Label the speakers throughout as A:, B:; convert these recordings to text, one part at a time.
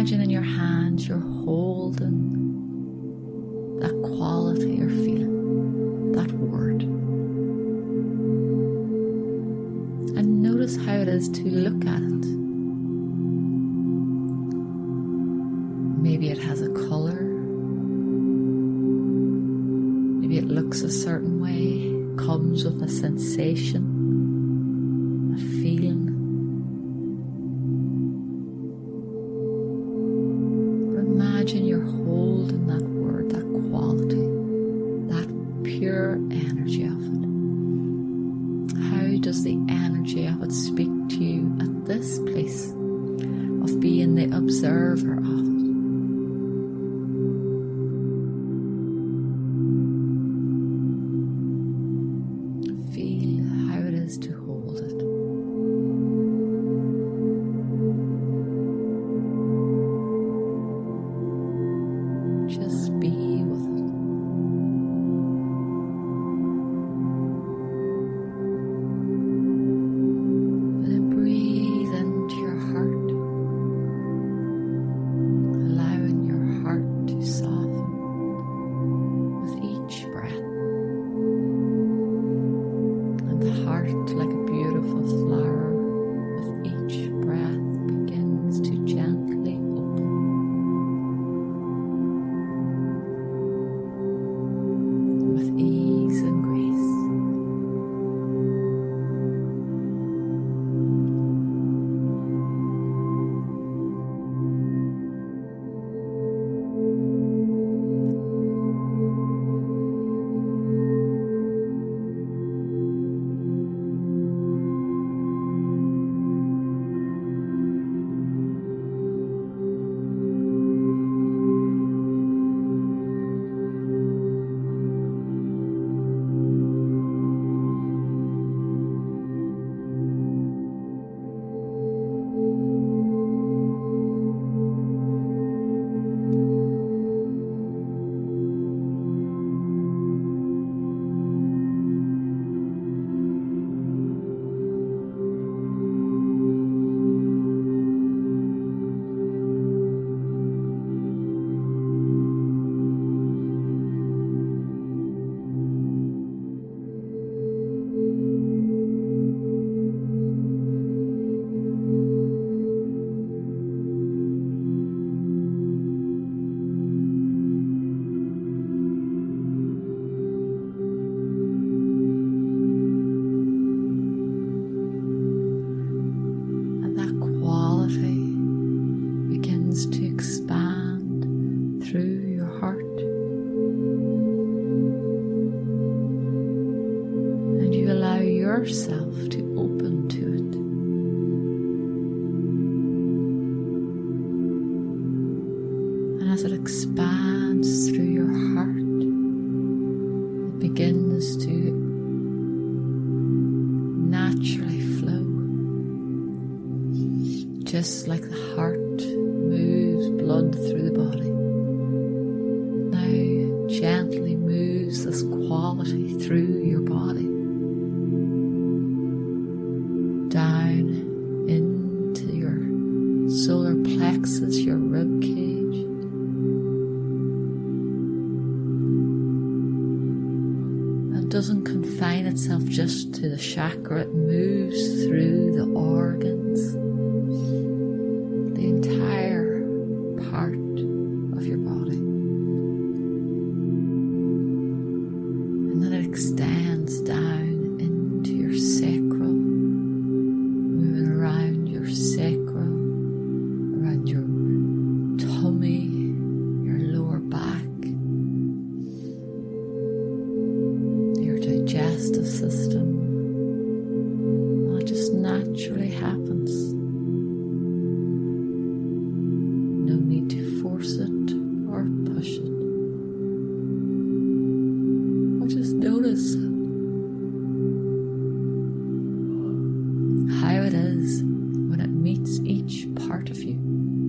A: imagine in your hands you're holding that quality or feeling, that word. And notice how it is to look at it. Maybe it has a color. Maybe it looks a certain way, comes with a sensation. yourself to open to it. And as it expands through your heart, it begins to naturally flow, just like the heart moves blood through the body. Now, gently moves this quality through your Is when it meets each part of you.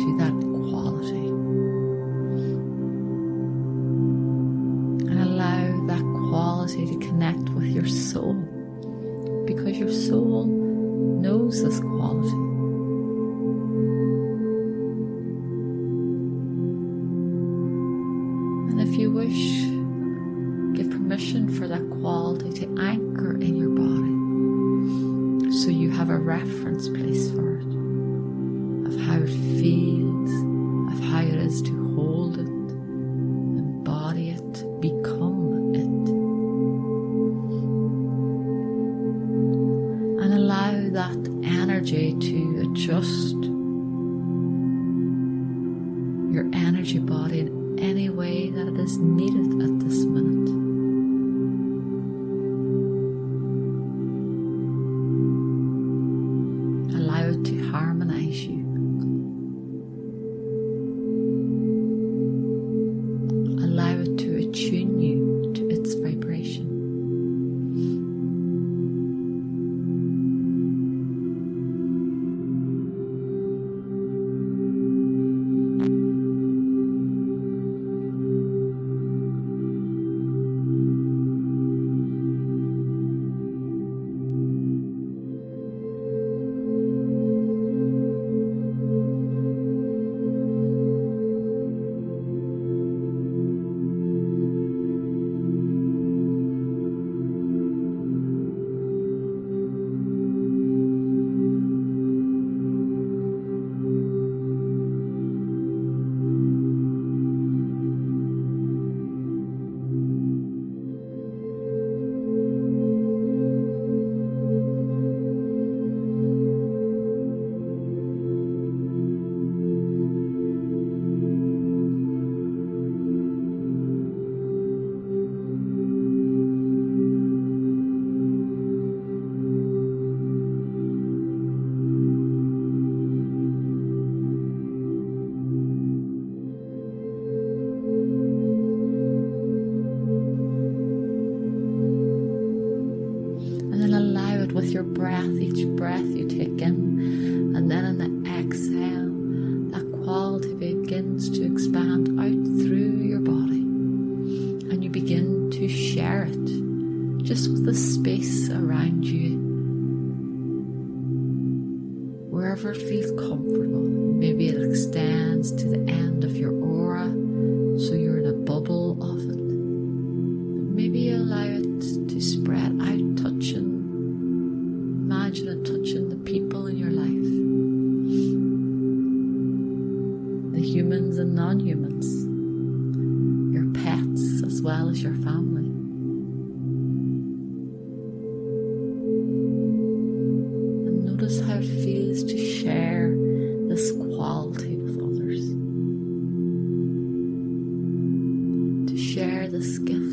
A: to that quality. And allow that quality to connect with your soul because your soul knows this quality. your body in any way that is needed. wherever it feels comfortable. Maybe it extends to the end of your aura so you're in a bubble of it. Maybe allow it to spread the sky.